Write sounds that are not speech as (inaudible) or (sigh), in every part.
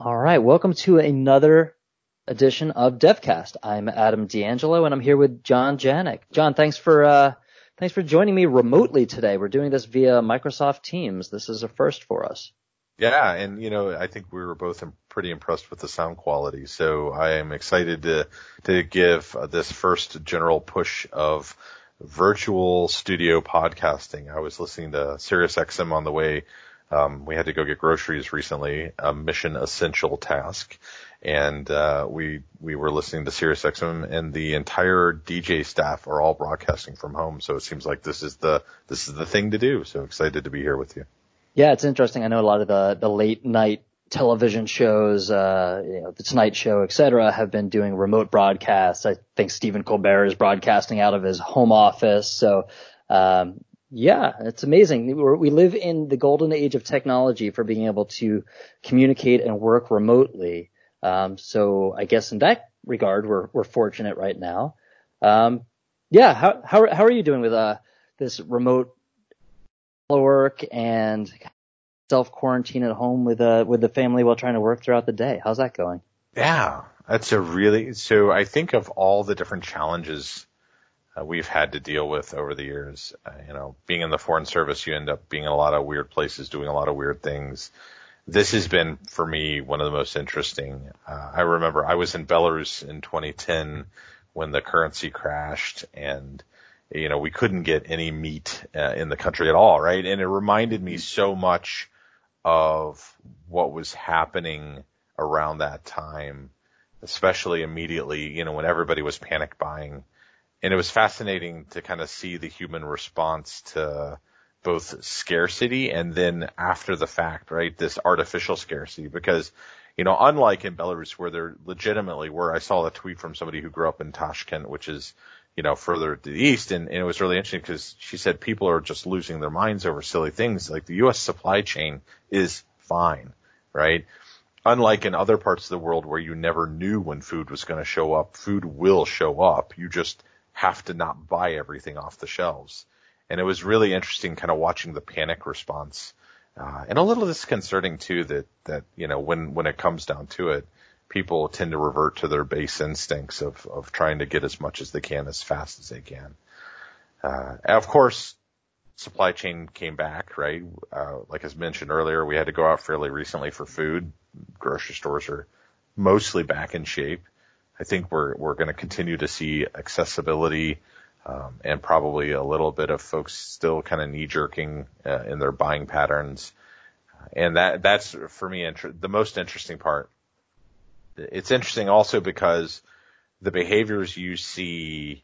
All right, welcome to another edition of DevCast. I'm Adam D'Angelo and I'm here with John Janik. John, thanks for uh, thanks for joining me remotely today. We're doing this via Microsoft Teams. This is a first for us. Yeah, and you know, I think we were both pretty impressed with the sound quality. So I am excited to to give this first general push of virtual studio podcasting. I was listening to SiriusXM on the way. Um, we had to go get groceries recently, a mission essential task, and uh, we we were listening to SiriusXM, and the entire DJ staff are all broadcasting from home. So it seems like this is the this is the thing to do. So excited to be here with you. Yeah, it's interesting. I know a lot of the, the late night television shows, uh, you know, the Tonight Show, et cetera, have been doing remote broadcasts. I think Stephen Colbert is broadcasting out of his home office. So, um, yeah, it's amazing. We're, we live in the golden age of technology for being able to communicate and work remotely. Um, so I guess in that regard, we're, we're fortunate right now. Um, yeah, how, how, how are you doing with, uh, this remote work and self quarantine at home with uh with the family while trying to work throughout the day. How's that going? Yeah, that's a really so. I think of all the different challenges uh, we've had to deal with over the years. Uh, you know, being in the foreign service, you end up being in a lot of weird places, doing a lot of weird things. This has been for me one of the most interesting. Uh, I remember I was in Belarus in 2010 when the currency crashed and you know, we couldn't get any meat uh, in the country at all, right? And it reminded me so much of what was happening around that time, especially immediately, you know, when everybody was panic buying. And it was fascinating to kind of see the human response to both scarcity and then after the fact, right? This artificial scarcity because, you know, unlike in Belarus where there legitimately were, I saw a tweet from somebody who grew up in Tashkent, which is, you know, further to the east. And, and it was really interesting because she said people are just losing their minds over silly things. Like the U.S. supply chain is fine, right? Unlike in other parts of the world where you never knew when food was going to show up, food will show up. You just have to not buy everything off the shelves. And it was really interesting kind of watching the panic response. Uh, and a little disconcerting too that, that, you know, when, when it comes down to it, people tend to revert to their base instincts of, of trying to get as much as they can as fast as they can. Uh, of course, supply chain came back, right? Uh, like as mentioned earlier, we had to go out fairly recently for food. Grocery stores are mostly back in shape. I think we're, we're going to continue to see accessibility, um, and probably a little bit of folks still kind of knee jerking uh, in their buying patterns. And that, that's for me, inter- the most interesting part it's interesting also because the behaviors you see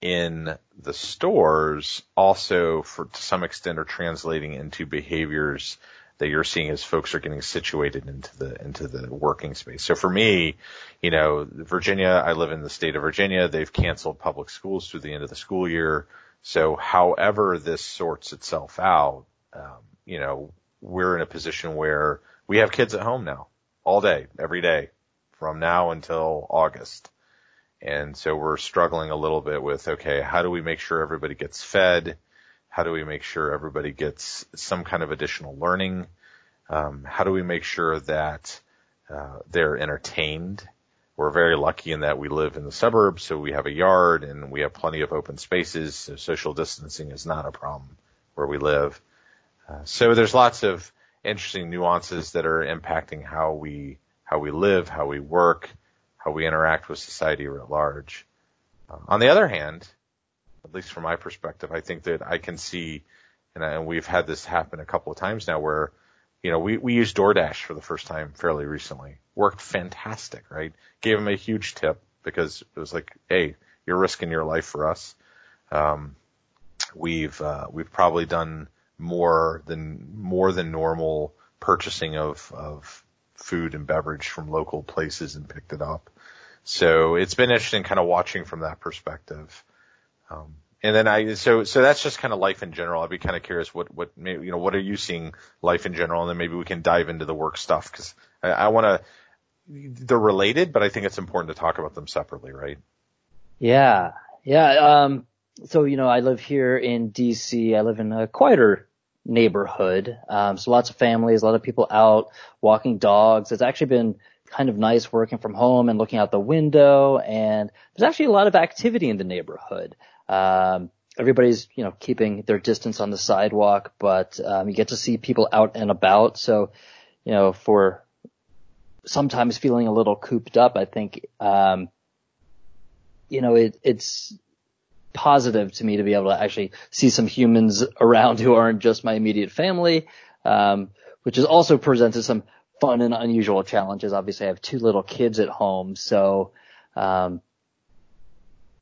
in the stores also for to some extent are translating into behaviors that you're seeing as folks are getting situated into the into the working space. So for me, you know, Virginia, I live in the state of Virginia. They've canceled public schools through the end of the school year. So however this sorts itself out, um, you know, we're in a position where we have kids at home now all day, every day from now until August. And so we're struggling a little bit with, okay, how do we make sure everybody gets fed? How do we make sure everybody gets some kind of additional learning? Um, how do we make sure that uh, they're entertained? We're very lucky in that we live in the suburbs, so we have a yard and we have plenty of open spaces. So social distancing is not a problem where we live. Uh, so there's lots of interesting nuances that are impacting how we how we live, how we work, how we interact with society or at large. Uh, on the other hand, at least from my perspective, I think that I can see, and, I, and we've had this happen a couple of times now where, you know, we, we used DoorDash for the first time fairly recently. Worked fantastic, right? Gave them a huge tip because it was like, hey, you're risking your life for us. Um, we've, uh, we've probably done more than, more than normal purchasing of, of food and beverage from local places and picked it up. So it's been interesting kind of watching from that perspective. Um, and then I, so, so that's just kind of life in general. I'd be kind of curious what, what, you know, what are you seeing life in general? And then maybe we can dive into the work stuff because I, I want to, they're related, but I think it's important to talk about them separately, right? Yeah. Yeah. Um, so, you know, I live here in DC. I live in a quieter neighborhood. Um, so lots of families, a lot of people out walking dogs. It's actually been kind of nice working from home and looking out the window and there's actually a lot of activity in the neighborhood. Um, everybody's, you know, keeping their distance on the sidewalk, but, um, you get to see people out and about. So, you know, for sometimes feeling a little cooped up, I think, um, you know, it, it's positive to me to be able to actually see some humans around who aren't just my immediate family, um, which has also presented some fun and unusual challenges. Obviously, I have two little kids at home, so um,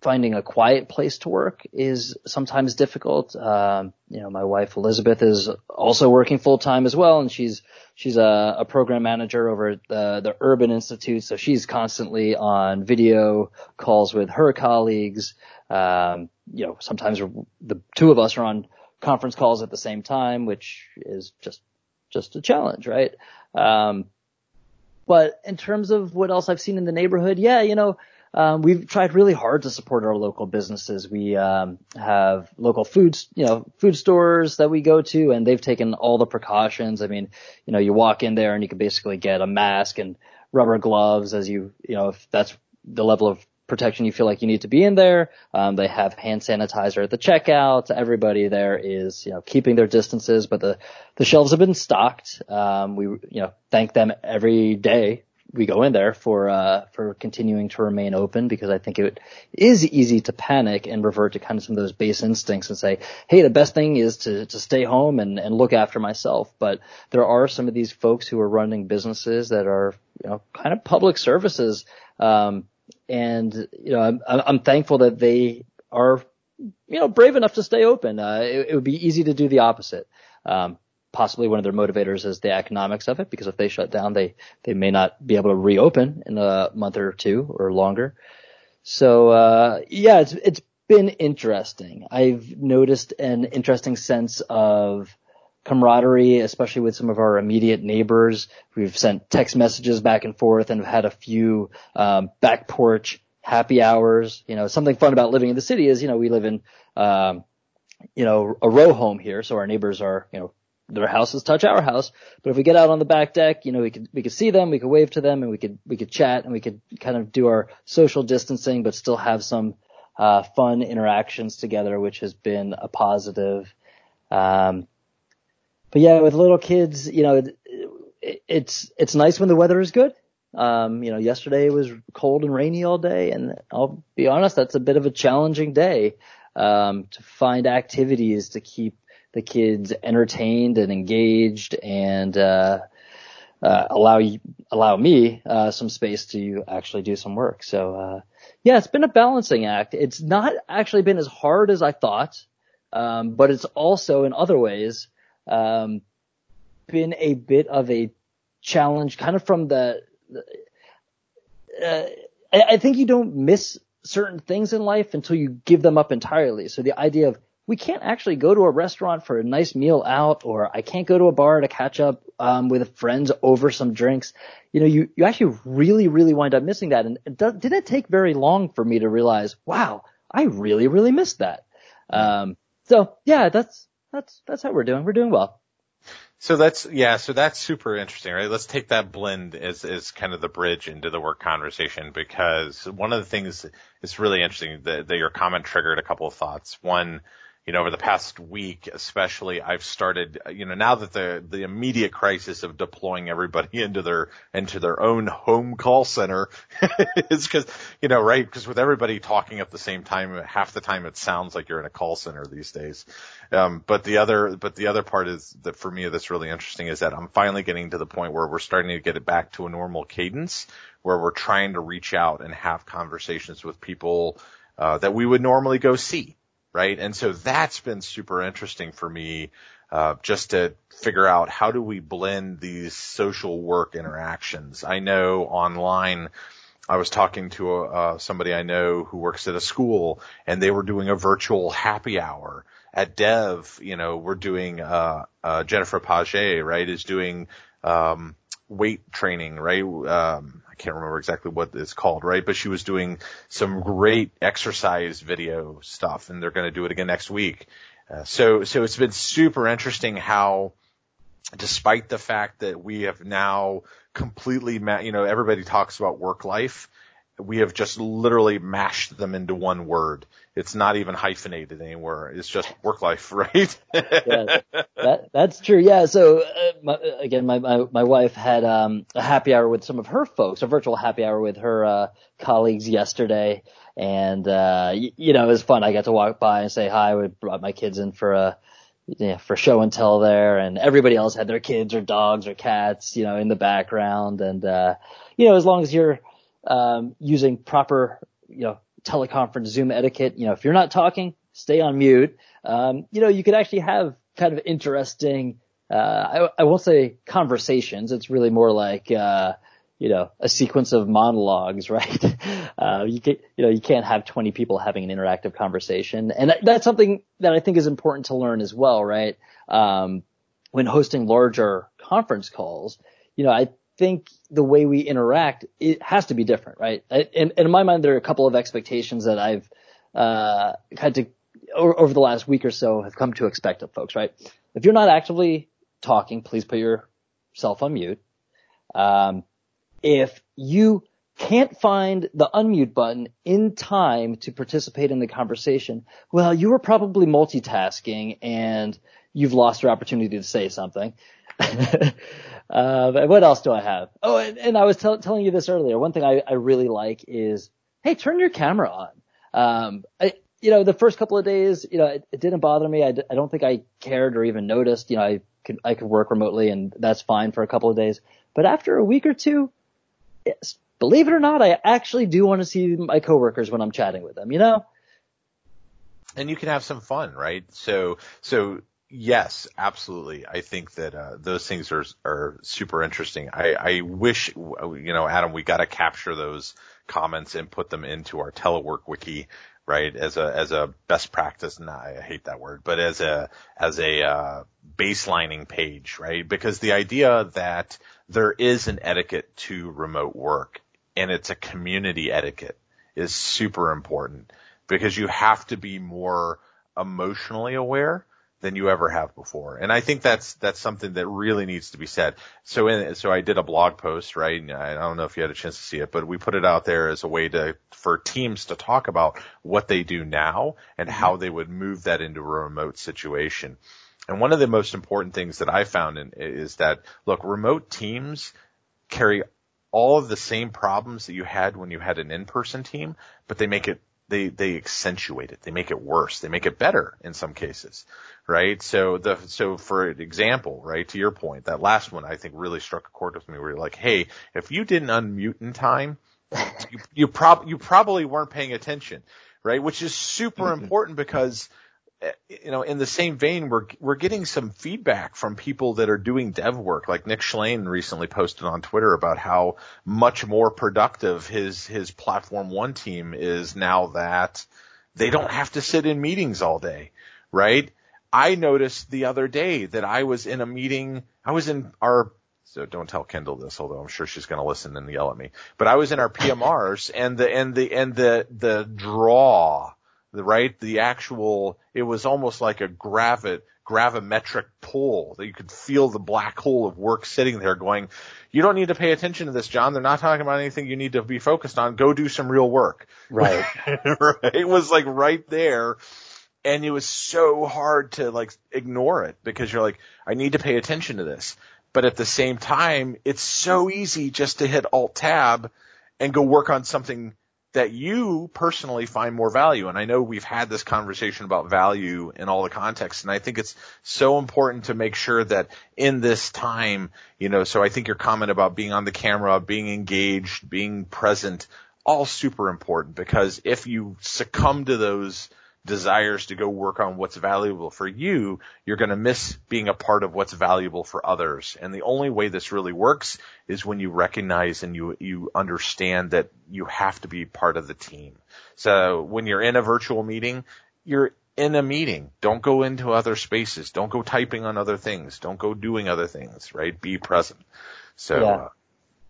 finding a quiet place to work is sometimes difficult. Um, you know, my wife Elizabeth is also working full time as well, and she's she's a, a, program manager over at the, the Urban Institute, so she's constantly on video calls with her colleagues. Um, you know, sometimes the two of us are on conference calls at the same time, which is just just a challenge, right? Um, but in terms of what else I've seen in the neighborhood, yeah, you know, um, we've tried really hard to support our local businesses. We um, have local foods, you know, food stores that we go to, and they've taken all the precautions. I mean, you know, you walk in there and you can basically get a mask and rubber gloves as you, you know, if that's the level of protection you feel like you need to be in there. Um, they have hand sanitizer at the checkout. Everybody there is, you know, keeping their distances, but the, the shelves have been stocked. Um, we, you know, thank them every day we go in there for uh, for continuing to remain open because I think it is easy to panic and revert to kind of some of those base instincts and say, hey, the best thing is to to stay home and and look after myself. But there are some of these folks who are running businesses that are you know kind of public services, um, and you know I'm I'm thankful that they are you know brave enough to stay open. Uh, it, it would be easy to do the opposite. Um, possibly one of their motivators is the economics of it because if they shut down, they, they may not be able to reopen in a month or two or longer. So, uh, yeah, it's, it's been interesting. I've noticed an interesting sense of camaraderie, especially with some of our immediate neighbors. We've sent text messages back and forth and have had a few, um, back porch happy hours. You know, something fun about living in the city is, you know, we live in, um, you know, a row home here, so our neighbors are, you know, their houses touch our house. But if we get out on the back deck, you know, we could, we could see them, we could wave to them and we could, we could chat and we could kind of do our social distancing, but still have some, uh, fun interactions together, which has been a positive. Um, but yeah, with little kids, you know, it, it, it's, it's nice when the weather is good. Um, you know, yesterday was cold and rainy all day and I'll be honest, that's a bit of a challenging day, um, to find activities to keep the kids entertained and engaged and uh, uh, allow allow me uh, some space to actually do some work. So uh, yeah, it's been a balancing act. It's not actually been as hard as I thought, um, but it's also in other ways um, been a bit of a challenge, kind of from the. Uh, I, I think you don't miss certain things in life until you give them up entirely. So the idea of we can't actually go to a restaurant for a nice meal out, or I can't go to a bar to catch up um, with friends over some drinks. You know, you you actually really really wind up missing that, and it didn't take very long for me to realize, wow, I really really missed that. Um, so yeah, that's that's that's how we're doing. We're doing well. So that's yeah, so that's super interesting, right? Let's take that blend as as kind of the bridge into the work conversation because one of the things is really interesting that, that your comment triggered a couple of thoughts. One, you know, over the past week, especially, I've started, you know, now that the, the immediate crisis of deploying everybody (laughs) into their, into their own home call center (laughs) is because, you know, right? Because with everybody talking at the same time, half the time it sounds like you're in a call center these days. Um, but the other, but the other part is that for me that's really interesting is that I'm finally getting to the point where we're starting to get it back to a normal cadence where we're trying to reach out and have conversations with people, uh, that we would normally go see right? And so that's been super interesting for me, uh, just to figure out how do we blend these social work interactions. I know online, I was talking to uh, somebody I know who works at a school and they were doing a virtual happy hour at Dev. You know, we're doing, uh, uh, Jennifer Page, right, is doing, um, weight training, right? Um, I can't remember exactly what it's called, right? But she was doing some great exercise video stuff and they're going to do it again next week. Uh, so, so it's been super interesting how, despite the fact that we have now completely, ma- you know, everybody talks about work life. We have just literally mashed them into one word. It's not even hyphenated anymore. It's just work life, (laughs) right? yeah, that, that's true. Yeah. So uh, my, again, my, my, my wife had um, a happy hour with some of her folks, a virtual happy hour with her uh, colleagues yesterday, and uh, y- you know it was fun. I got to walk by and say hi. We brought my kids in for a yeah, for show and tell there, and everybody else had their kids or dogs or cats, you know, in the background, and uh, you know, as long as you're um, using proper, you know teleconference Zoom etiquette. You know, if you're not talking, stay on mute. Um, you know, you could actually have kind of interesting, uh, I, I won't say conversations. It's really more like, uh, you know, a sequence of monologues, (laughs) right? Uh, you can, you know, you can't have 20 people having an interactive conversation. And that's something that I think is important to learn as well, right? Um, when hosting larger conference calls, you know, I think the way we interact it has to be different, right? And, and in my mind, there are a couple of expectations that I've uh, had to over the last week or so have come to expect of folks, right? If you're not actively talking, please put yourself on mute. Um, if you can't find the unmute button in time to participate in the conversation, well, you were probably multitasking and you've lost your opportunity to say something. (laughs) uh, what else do I have? Oh, and, and I was t- telling you this earlier. One thing I, I, really like is, hey, turn your camera on. Um, I, you know, the first couple of days, you know, it, it didn't bother me. I d- I don't think I cared or even noticed. You know, I could I could work remotely and that's fine for a couple of days. But after a week or two, believe it or not, I actually do want to see my coworkers when I'm chatting with them. You know. And you can have some fun, right? So, so Yes, absolutely. I think that uh, those things are are super interesting. I, I wish, you know, Adam, we got to capture those comments and put them into our telework wiki, right? As a as a best practice. Nah, I hate that word, but as a as a uh, baselining page, right? Because the idea that there is an etiquette to remote work and it's a community etiquette is super important because you have to be more emotionally aware than you ever have before. And I think that's, that's something that really needs to be said. So in, so I did a blog post, right? I don't know if you had a chance to see it, but we put it out there as a way to, for teams to talk about what they do now and mm-hmm. how they would move that into a remote situation. And one of the most important things that I found in, is that, look, remote teams carry all of the same problems that you had when you had an in-person team, but they make it they they accentuate it. They make it worse. They make it better in some cases, right? So the so for example, right to your point, that last one I think really struck a chord with me. Where you're like, hey, if you didn't unmute in time, you you, prob- you probably weren't paying attention, right? Which is super mm-hmm. important because Eh, you know, in the same vein, we're we're getting some feedback from people that are doing dev work. Like Nick Chaillan recently posted on Twitter about how much more productive his his platform one team is now that they don't have to sit in meetings all day, right? I noticed the other day that I was in a meeting. I was in our so don't tell Kendall this, although I'm sure she's going to listen and yell at me. But I was in our PMRs and the and the and the the draw the right, the actual, it was almost like a gravit, gravimetric pull that you could feel the black hole of work sitting there going, you don't need to pay attention to this, John. They're not talking about anything you need to be focused on. Go do some real work. (laughs) Right. right. It was like right there. And it was so hard to like ignore it because you're like, I need to pay attention to this. But at the same time, it's so easy just to hit alt tab and go work on something that you personally find more value. And I know we've had this conversation about value in all the contexts. And I think it's so important to make sure that in this time, you know, so I think your comment about being on the camera, being engaged, being present, all super important because if you succumb to those desires to go work on what's valuable for you, you're going to miss being a part of what's valuable for others. And the only way this really works is when you recognize and you, you understand that you have to be part of the team. So when you're in a virtual meeting, you're in a meeting. Don't go into other spaces. Don't go typing on other things. Don't go doing other things, right? Be present. So, yeah. Uh,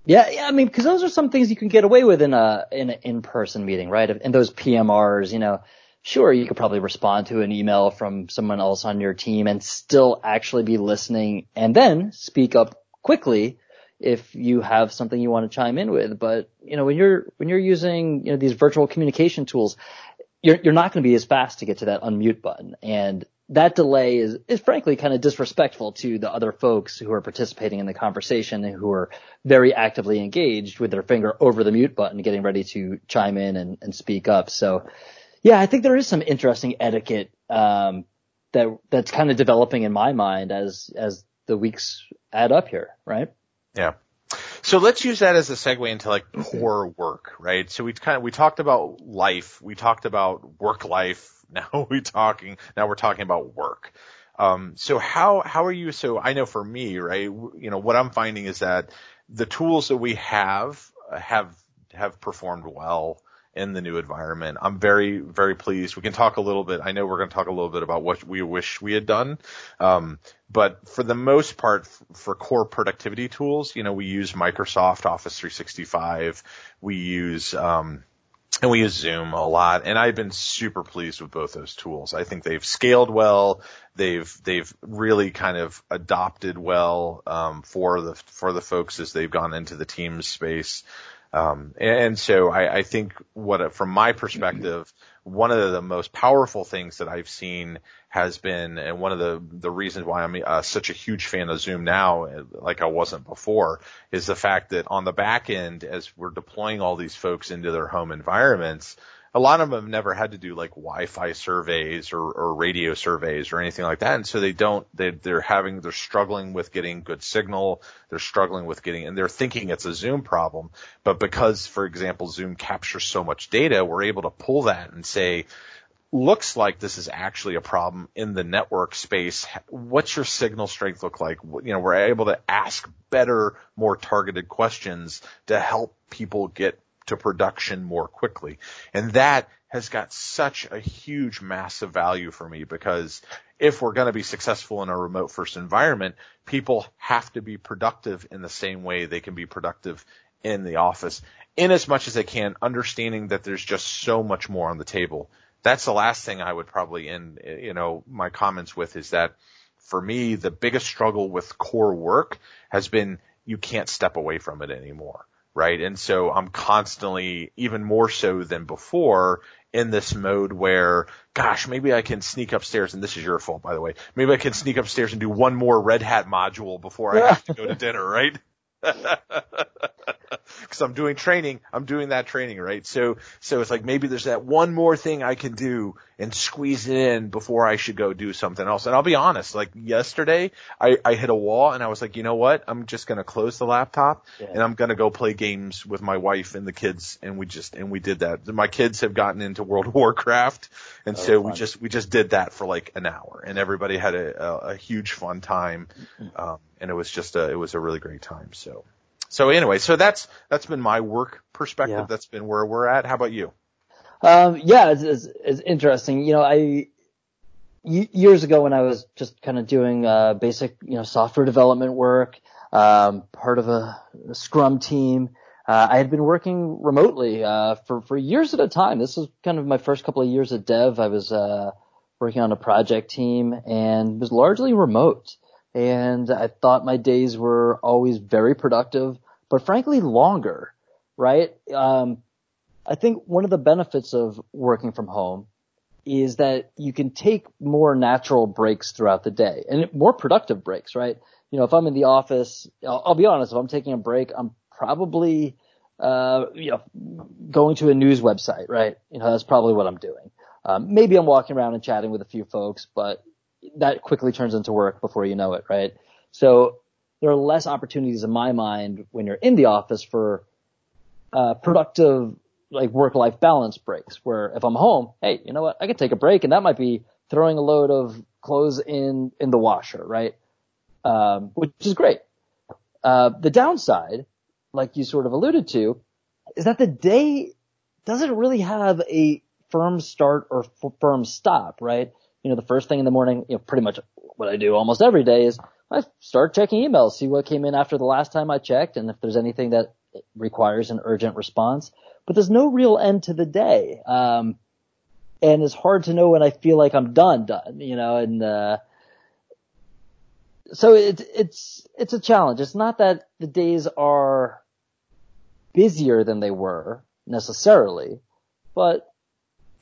yeah, yeah, I mean, because those are some things you can get away with in a in an in-person meeting, right? In those PMRs, you know, sure, you could probably respond to an email from someone else on your team and still actually be listening and then speak up quickly if you have something you want to chime in with. But, you know, when you're, when you're using, you know, these virtual communication tools, you're, you're not going to be as fast to get to that unmute button. And that delay is, is frankly kind of disrespectful to the other folks who are participating in the conversation and who are very actively engaged with their finger over the mute button, getting ready to chime in and, and speak up. So, yeah, I think there is some interesting etiquette um, that that's kind of developing in my mind as as the weeks add up here, right? Yeah. So let's use that as a segue into like core work, right? So we kind of we talked about life, we talked about work life. (laughs) Now we talking now we're talking about work. Um, so how how are you? So I know for me, right? You know what I'm finding is that the tools that we have have have performed well in the new environment. I'm very, very pleased. We can talk a little bit. I know we're going to talk a little bit about what we wish we had done. Um, but for the most part, for core productivity tools, you know, we use Microsoft Office 365. We use, um, and we use Zoom a lot, and I've been super pleased with both those tools. I think they've scaled well. They've they've really kind of adopted well um, for the for the folks as they've gone into the Teams space. Um, and so I, I think what, from my perspective, one of the most powerful things that I've seen has been, and one of the, the reasons why I'm uh, such a huge fan of Zoom now, like I wasn't before, is the fact that on the back end, as we're deploying all these folks into their home environments, a lot of them have never had to do like Wi-Fi surveys or, or radio surveys or anything like that. And so they don't, they, they're having, they're struggling with getting good signal. They're struggling with getting, and they're thinking it's a Zoom problem. But because, for example, Zoom captures so much data, we're able to pull that and say, looks like this is actually a problem in the network space. What's your signal strength look like? You know, we're able to ask better, more targeted questions to help people get to production more quickly. And that has got such a huge, massive value for me because if we're going to be successful in a remote first environment, people have to be productive in the same way they can be productive in the office in as much as they can, understanding that there's just so much more on the table. That's the last thing I would probably end, you know, my comments with is that for me, the biggest struggle with core work has been you can't step away from it anymore right? And so I'm constantly, even more so than before, in this mode where, gosh, maybe I can sneak upstairs, and this is your fault, by the way. Maybe I can sneak upstairs and do one more Red Hat module before I have to go to dinner, right? (laughs) (laughs) because I'm doing training. I'm doing that training, right? So, so it's like maybe there's that one more thing I can do and squeeze it in before I should go do something else. And I'll be honest, like yesterday, I, I hit a wall and I was like, you know what? I'm just going to close the laptop yeah. and I'm going to go play games with my wife and the kids. And we just, and we did that. My kids have gotten into World of Warcraft. And so we just, we just did that for like an hour and everybody had a, a, a huge fun time. Mm-hmm. Um, and it was just a, it was a really great time. So, so anyway, so that's that's been my work perspective. Yeah. That's been where we're at. How about you? Um, yeah, it's, it's, it's, interesting. You know, I years ago when I was just kind of doing uh, basic, you know, software development work, um, part of a, a Scrum team. Uh, I had been working remotely uh, for for years at a time. This was kind of my first couple of years at Dev. I was uh, working on a project team and was largely remote and I thought my days were always very productive, but frankly longer, right? Um, I think one of the benefits of working from home is that you can take more natural breaks throughout the day and more productive breaks, right? You know, if I'm in the office, I'll, I'll be honest, if I'm taking a break, I'm probably, uh, you know, going to a news website, right? You know, that's probably what I'm doing. Um, maybe I'm walking around and chatting with a few folks, but that quickly turns into work before you know it, right? So there are less opportunities in my mind when you're in the office for uh, productive like work-life balance breaks where if I'm home, hey, you know what? I can take a break and that might be throwing a load of clothes in, in the washer, right? Um, which is great. Uh, the downside, like you sort of alluded to, is that the day doesn't really have a firm start or f- firm stop, right? You know, the first thing in the morning, you know, pretty much what I do almost every day is I start checking emails, see what came in after the last time I checked and if there's anything that requires an urgent response. But there's no real end to the day. Um, and it's hard to know when I feel like I'm done, done, you know, and, uh, so it's, it's, it's a challenge. It's not that the days are busier than they were necessarily, but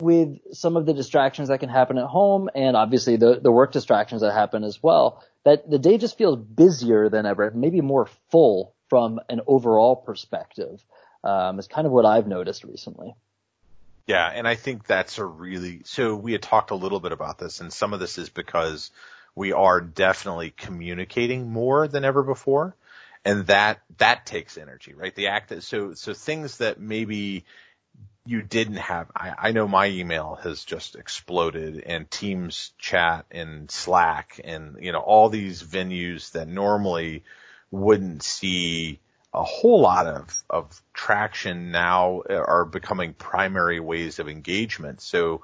with some of the distractions that can happen at home and obviously the, the work distractions that happen as well, that the day just feels busier than ever, maybe more full from an overall perspective. Um, is kind of what I've noticed recently. Yeah, and I think that's a really so we had talked a little bit about this, and some of this is because we are definitely communicating more than ever before, and that that takes energy, right? The act that so so things that maybe you didn't have. I, I know my email has just exploded and Teams chat and Slack and, you know, all these venues that normally wouldn't see a whole lot of, of traction now are becoming primary ways of engagement. So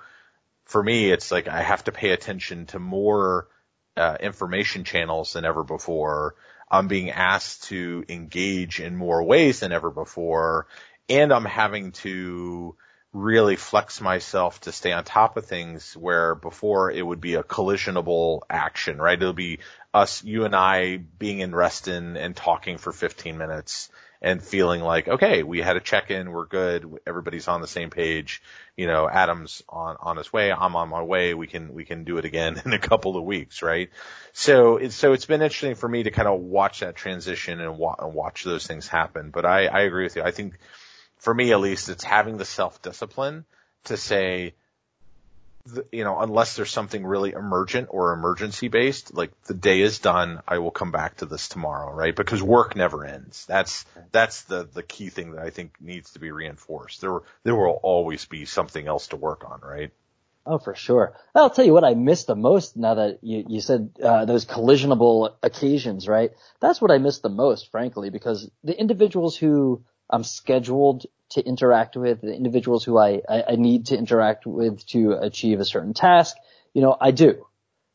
for me, it's like I have to pay attention to more uh, information channels than ever before. I'm being asked to engage in more ways than ever before and I'm having to really flex myself to stay on top of things where before it would be a collisionable action, right? It'll be us, you and I being in Reston and talking for 15 minutes and feeling like, okay, we had a check-in, we're good, everybody's on the same page, you know, Adam's on, on his way, I'm on my way, we can, we can do it again (laughs) in a couple of weeks, right? So it's, so it's been interesting for me to kind of watch that transition and, wa- and watch those things happen. But I, I agree with you. I think, for me at least, it's having the self-discipline to say, you know, unless there's something really emergent or emergency based, like the day is done, I will come back to this tomorrow, right? Because work never ends. That's, that's the, the key thing that I think needs to be reinforced. There, there will always be something else to work on, right? Oh, for sure. I'll tell you what I miss the most now that you, you said, uh, those collisionable occasions, right? That's what I miss the most, frankly, because the individuals who I'm scheduled to interact with, the individuals who I, I, I, need to interact with to achieve a certain task, you know, I do.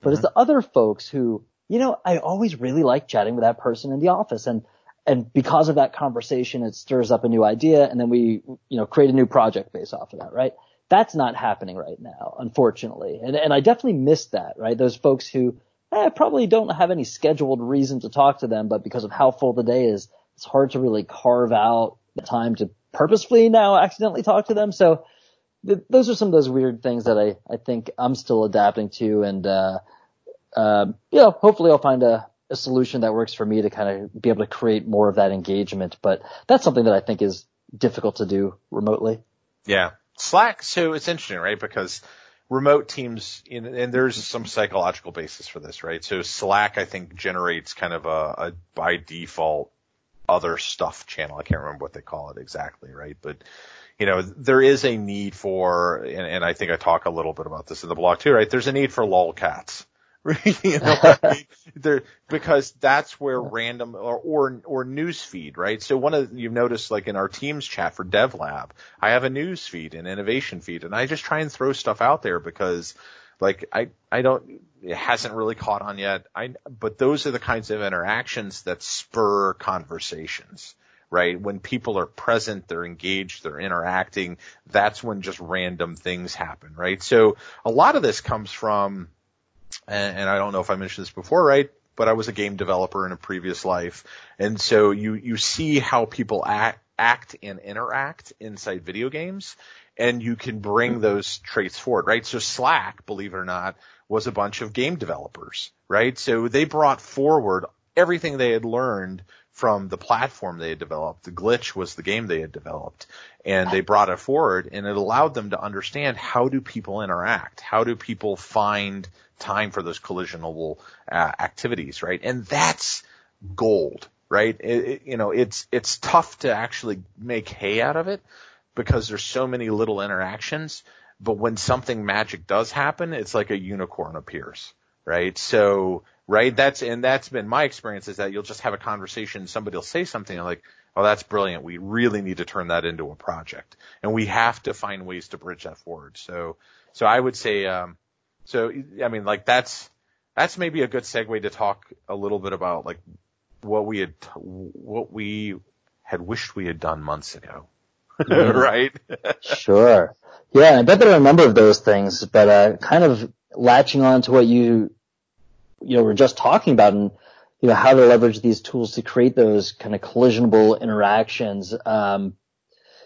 But mm-hmm. it's the other folks who, you know, I always really like chatting with that person in the office and, and because of that conversation, it stirs up a new idea and then we, you know, create a new project based off of that, right? That's not happening right now, unfortunately. And, and I definitely miss that, right? Those folks who, eh, probably don't have any scheduled reason to talk to them, but because of how full the day is, it's hard to really carve out time to purposefully now accidentally talk to them. So th- those are some of those weird things that I, I think I'm still adapting to. And, uh, uh, you know, hopefully I'll find a, a solution that works for me to kind of be able to create more of that engagement. But that's something that I think is difficult to do remotely. Yeah. Slack. So it's interesting, right? Because remote teams, in, and there's some psychological basis for this, right? So Slack, I think, generates kind of a, a by default other stuff channel. I can't remember what they call it exactly, right? But you know, there is a need for, and, and I think I talk a little bit about this in the blog too, right? There's a need for lolcats. (laughs) you know, (laughs) there, because that's where random or, or, or news feed, right? So one of, you've noticed like in our teams chat for DevLab, I have a news feed, an innovation feed, and I just try and throw stuff out there because like I, I don't, it hasn't really caught on yet. I, but those are the kinds of interactions that spur conversations, right? When people are present, they're engaged, they're interacting. That's when just random things happen, right? So a lot of this comes from, and, and I don't know if I mentioned this before, right? But I was a game developer in a previous life. And so you, you see how people act, act and interact inside video games and you can bring those traits forward, right? So Slack, believe it or not, was a bunch of game developers, right? So they brought forward everything they had learned from the platform they had developed. The glitch was the game they had developed and they brought it forward and it allowed them to understand how do people interact? How do people find time for those collisionable uh, activities, right? And that's gold, right? It, it, you know, it's, it's tough to actually make hay out of it, because there's so many little interactions. But when something magic does happen, it's like a unicorn appears, right? So, right, that's, and that's been my experience is that you'll just have a conversation, somebody will say something like, oh, that's brilliant. We really need to turn that into a project. And we have to find ways to bridge that forward. So, so I would say, um, so, I mean, like that's, that's maybe a good segue to talk a little bit about like what we had, what we had wished we had done months ago. (laughs) right? sure. Yeah, I bet there are a number of those things, but uh, kind of latching on to what you you know were just talking about and you know how to leverage these tools to create those kind of collisionable interactions. Um,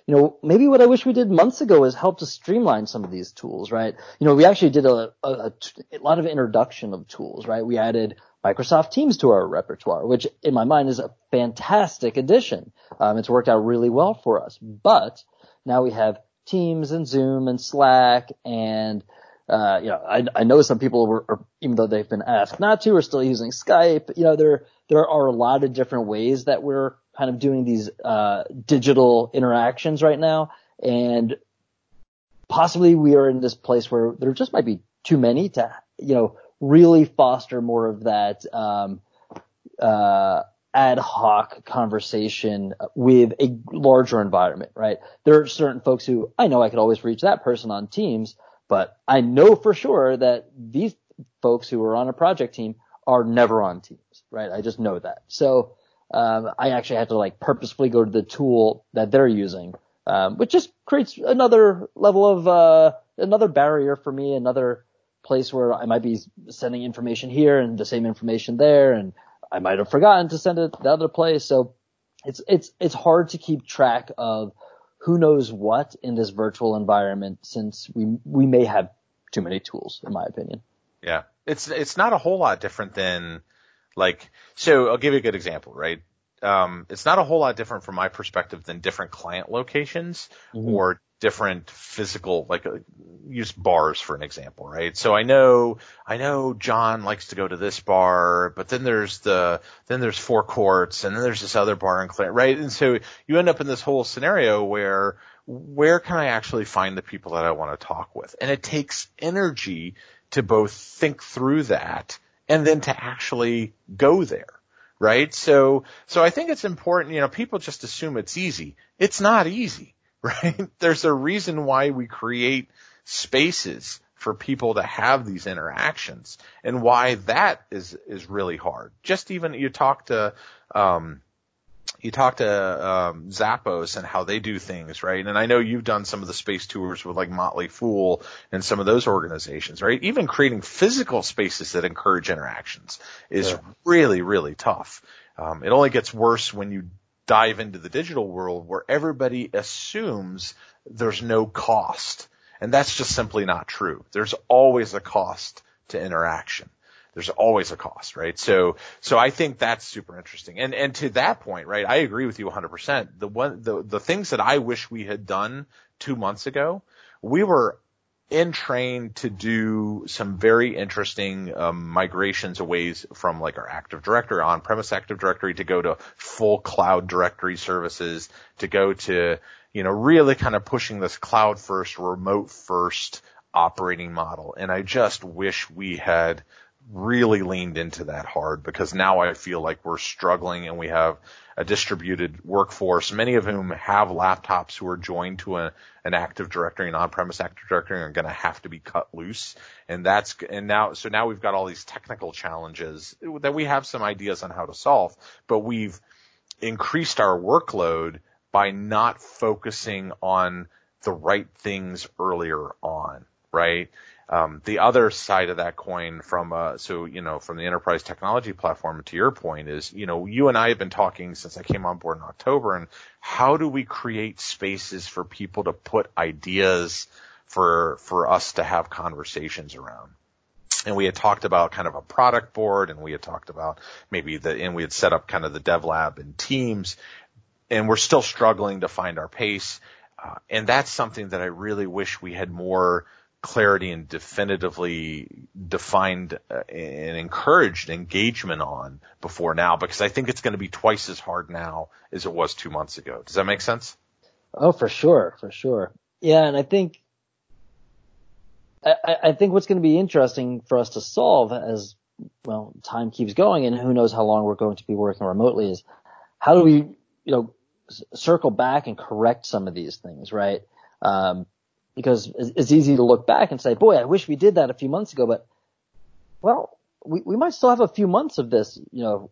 you know, maybe what I wish we did months ago is help to streamline some of these tools, right? You know, we actually did a, a, a lot of introduction of tools, right? We added Microsoft Teams to our repertoire, which in my mind is a fantastic addition. Um, it's worked out really well for us, but now we have Teams and Zoom and Slack and uh, you know, I, I know some people were, are, even though they've been asked not to, are still using Skype. You know, there there are a lot of different ways that we're kind of doing these uh, digital interactions right now, and possibly we are in this place where there just might be too many to, you know, really foster more of that um, uh, ad hoc conversation with a larger environment, right? There are certain folks who I know I could always reach that person on Teams, but I know for sure that these folks who are on a project team are never on Teams, right? I just know that. So um, I actually have to like purposefully go to the tool that they're using, um, which just creates another level of uh, another barrier for me, another place where I might be sending information here and the same information there, and I might have forgotten to send it to the other place. So it's, it's, it's hard to keep track of who knows what in this virtual environment since we, we may have too many tools in my opinion. Yeah. It's, it's not a whole lot different than like, so I'll give you a good example, right? Um, it's not a whole lot different from my perspective than different client locations mm-hmm. or different physical, like uh, use bars for an example, right? So I know, I know John likes to go to this bar, but then there's the, then there's four courts and then there's this other bar in Clinton, right? And so you end up in this whole scenario where, where can I actually find the people that I want to talk with? And it takes energy to both think through that and then to actually go there right? So, so I think it's important, you know, people just assume it's easy. It's not easy right? (laughs) There's a reason why we create spaces for people to have these interactions and why that is, is really hard. Just even you talk to, um, you talk to um, Zappos and how they do things, right? And I know you've done some of the space tours with like Motley Fool and some of those organizations, right? Even creating physical spaces that encourage interactions is yeah. really, really tough. Um, it only gets worse when you dive into the digital world where everybody assumes there's no cost. And that's just simply not true. There's always a cost to interaction. There's always a cost, right? So, so I think that's super interesting. And, and to that point, right, I agree with you 100%. The one, the, the things that I wish we had done two months ago, we were in train to do some very interesting um, migrations away from like our Active Directory, on-premise Active Directory, to go to full cloud directory services, to go to you know really kind of pushing this cloud first, remote first operating model. And I just wish we had really leaned into that hard because now I feel like we're struggling and we have a distributed workforce, many of whom have laptops who are joined to a, an Active Directory, an on-premise Active Directory, are going to have to be cut loose. And that's, and now, so now we've got all these technical challenges that we have some ideas on how to solve, but we've increased our workload by not focusing on the right things earlier on, right? Um, the other side of that coin from, uh, so, you know, from the enterprise technology platform to your point is, you know, you and I have been talking since I came on board in October and how do we create spaces for people to put ideas for, for us to have conversations around? and we had talked about kind of a product board and we had talked about maybe the, and we had set up kind of the dev lab and teams and we're still struggling to find our pace. Uh, and that's something that I really wish we had more clarity and definitively defined uh, and encouraged engagement on before now because I think it's going to be twice as hard now as it was two months ago. Does that make sense? Oh, for sure, for sure. Yeah, and I think I, I think what's going to be interesting for us to solve as well time keeps going and who knows how long we're going to be working remotely is how do we you know circle back and correct some of these things, right? Um, because it's easy to look back and say, boy, I wish we did that a few months ago, but well, we, we might still have a few months of this, you know,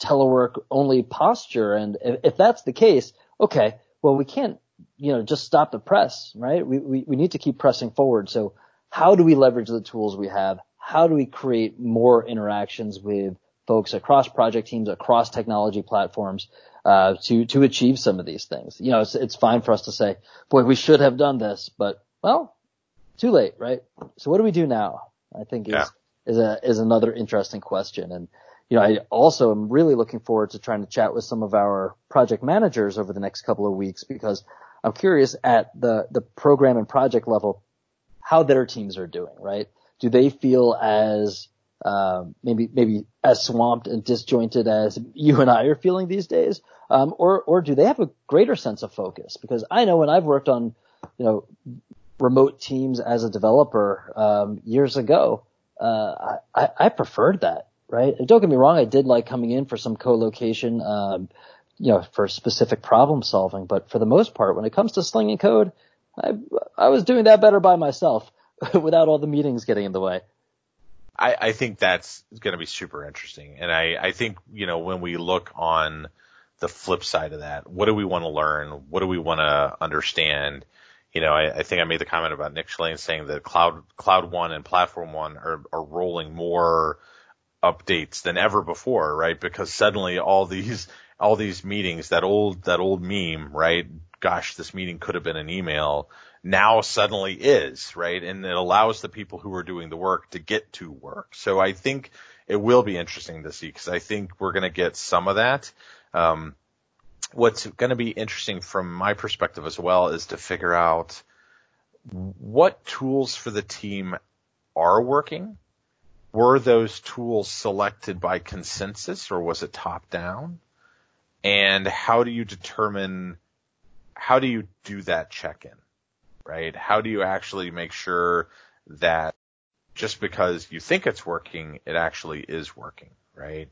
telework only posture. And if, if that's the case, okay, well, we can't you know, just stop the press, right? We, we, we need to keep pressing forward. So how do we leverage the tools we have? How do we create more interactions with folks across project teams, across technology platforms, uh, to, to achieve some of these things? You know, it's, it's fine for us to say, boy, we should have done this, but well, too late, right? So what do we do now? I think is, yeah. is a, is another interesting question. And, you know, I also am really looking forward to trying to chat with some of our project managers over the next couple of weeks because I'm curious at the, the program and project level, how their teams are doing, right? Do they feel as, um, maybe, maybe as swamped and disjointed as you and I are feeling these days? Um, or, or do they have a greater sense of focus? Because I know when I've worked on, you know, remote teams as a developer, um, years ago, uh, I, I preferred that, right? And don't get me wrong, I did like coming in for some co-location, um, you know, for specific problem solving, but for the most part, when it comes to slinging code, I, I was doing that better by myself (laughs) without all the meetings getting in the way. I, I think that's going to be super interesting. And I, I think, you know, when we look on the flip side of that, what do we want to learn? What do we want to understand? You know, I, I think I made the comment about Nick Chaillan saying that cloud, cloud one and platform one are, are rolling more updates than ever before, right? Because suddenly all these, all these meetings, that old, that old meme, right? Gosh, this meeting could have been an email now suddenly is, right? And it allows the people who are doing the work to get to work. So I think it will be interesting to see because I think we're going to get some of that. Um, what's going to be interesting from my perspective as well is to figure out what tools for the team are working. Were those tools selected by consensus or was it top down? And how do you determine, how do you do that check in? Right? How do you actually make sure that just because you think it's working, it actually is working, right?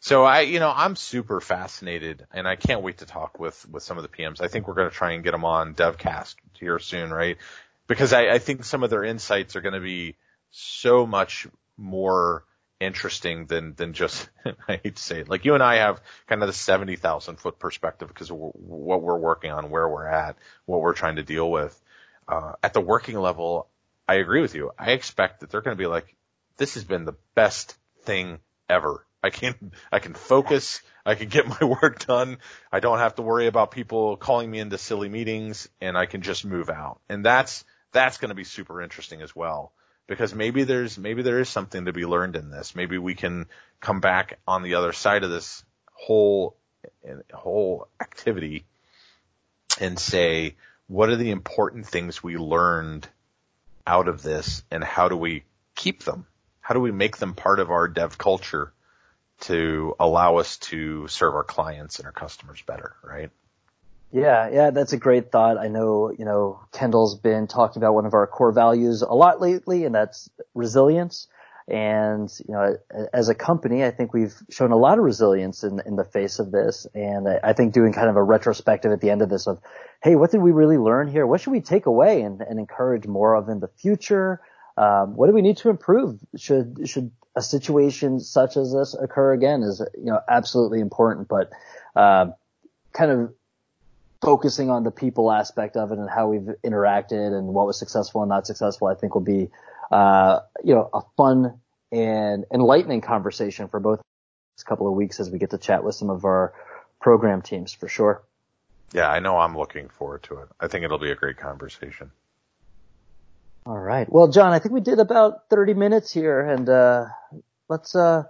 So I, you know, I'm super fascinated and I can't wait to talk with, with some of the PMs. I think we're going to try and get them on DevCast here soon, right? Because I, I think some of their insights are going to be so much more interesting than, than just, (laughs) I hate to say it, like you and I have kind of the 70,000 foot perspective because of what we're working on, where we're at, what we're trying to deal with uh, at the working level, I agree with you. I expect that they're going to be like, this has been the best thing ever. I can, I can focus. I can get my (laughs) work done. I don't have to worry about people calling me into silly meetings and I can just move out. And that's, that's going to be super interesting as well because maybe there's, maybe there is something to be learned in this. Maybe we can come back on the other side of this whole, whole activity and say, what are the important things we learned out of this and how do we keep them? How do we make them part of our dev culture to allow us to serve our clients and our customers better, right? Yeah, yeah, that's a great thought. I know, you know, Kendall's been talking about one of our core values a lot lately, and that's resilience. And, you know, as a company, I think we've shown a lot of resilience in, in the face of this. And I think doing kind of a retrospective at the end of this of, hey, what did we really learn here? What should we take away and, and encourage more of in the future? Um, what do we need to improve? Should, should a situation such as this occur again is, you know, absolutely important, but, um, kind of focusing on the people aspect of it and how we've interacted and what was successful and not successful, I think will be uh, you know, a fun and enlightening conversation for both next couple of weeks as we get to chat with some of our program teams for sure. Yeah, I know I'm looking forward to it. I think it'll be a great conversation. All right. Well, John, I think we did about 30 minutes here and, uh, let's, uh,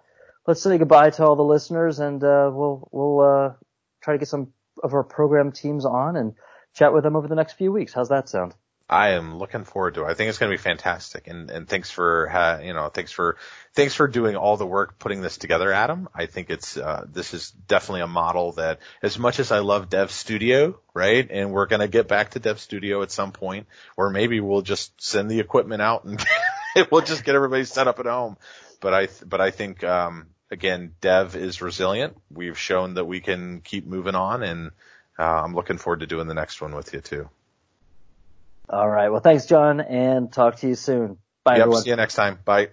let's say goodbye to all the listeners and, uh, we'll, we'll, uh, try to get some of our program teams on and chat with them over the next few weeks. How's that sound? I am looking forward to it. I think it's going to be fantastic. And, and thanks for, ha- you know, thanks for, thanks for doing all the work putting this together, Adam. I think it's, uh, this is definitely a model that as much as I love Dev Studio, right? And we're going to get back to Dev Studio at some point, or maybe we'll just send the equipment out and (laughs) we'll just get everybody set up at home. But I, but I think, um, again, Dev is resilient. We've shown that we can keep moving on and, uh, I'm looking forward to doing the next one with you too. All right. Well, thanks, John, and talk to you soon. Bye, yep, everyone. See you next time. Bye.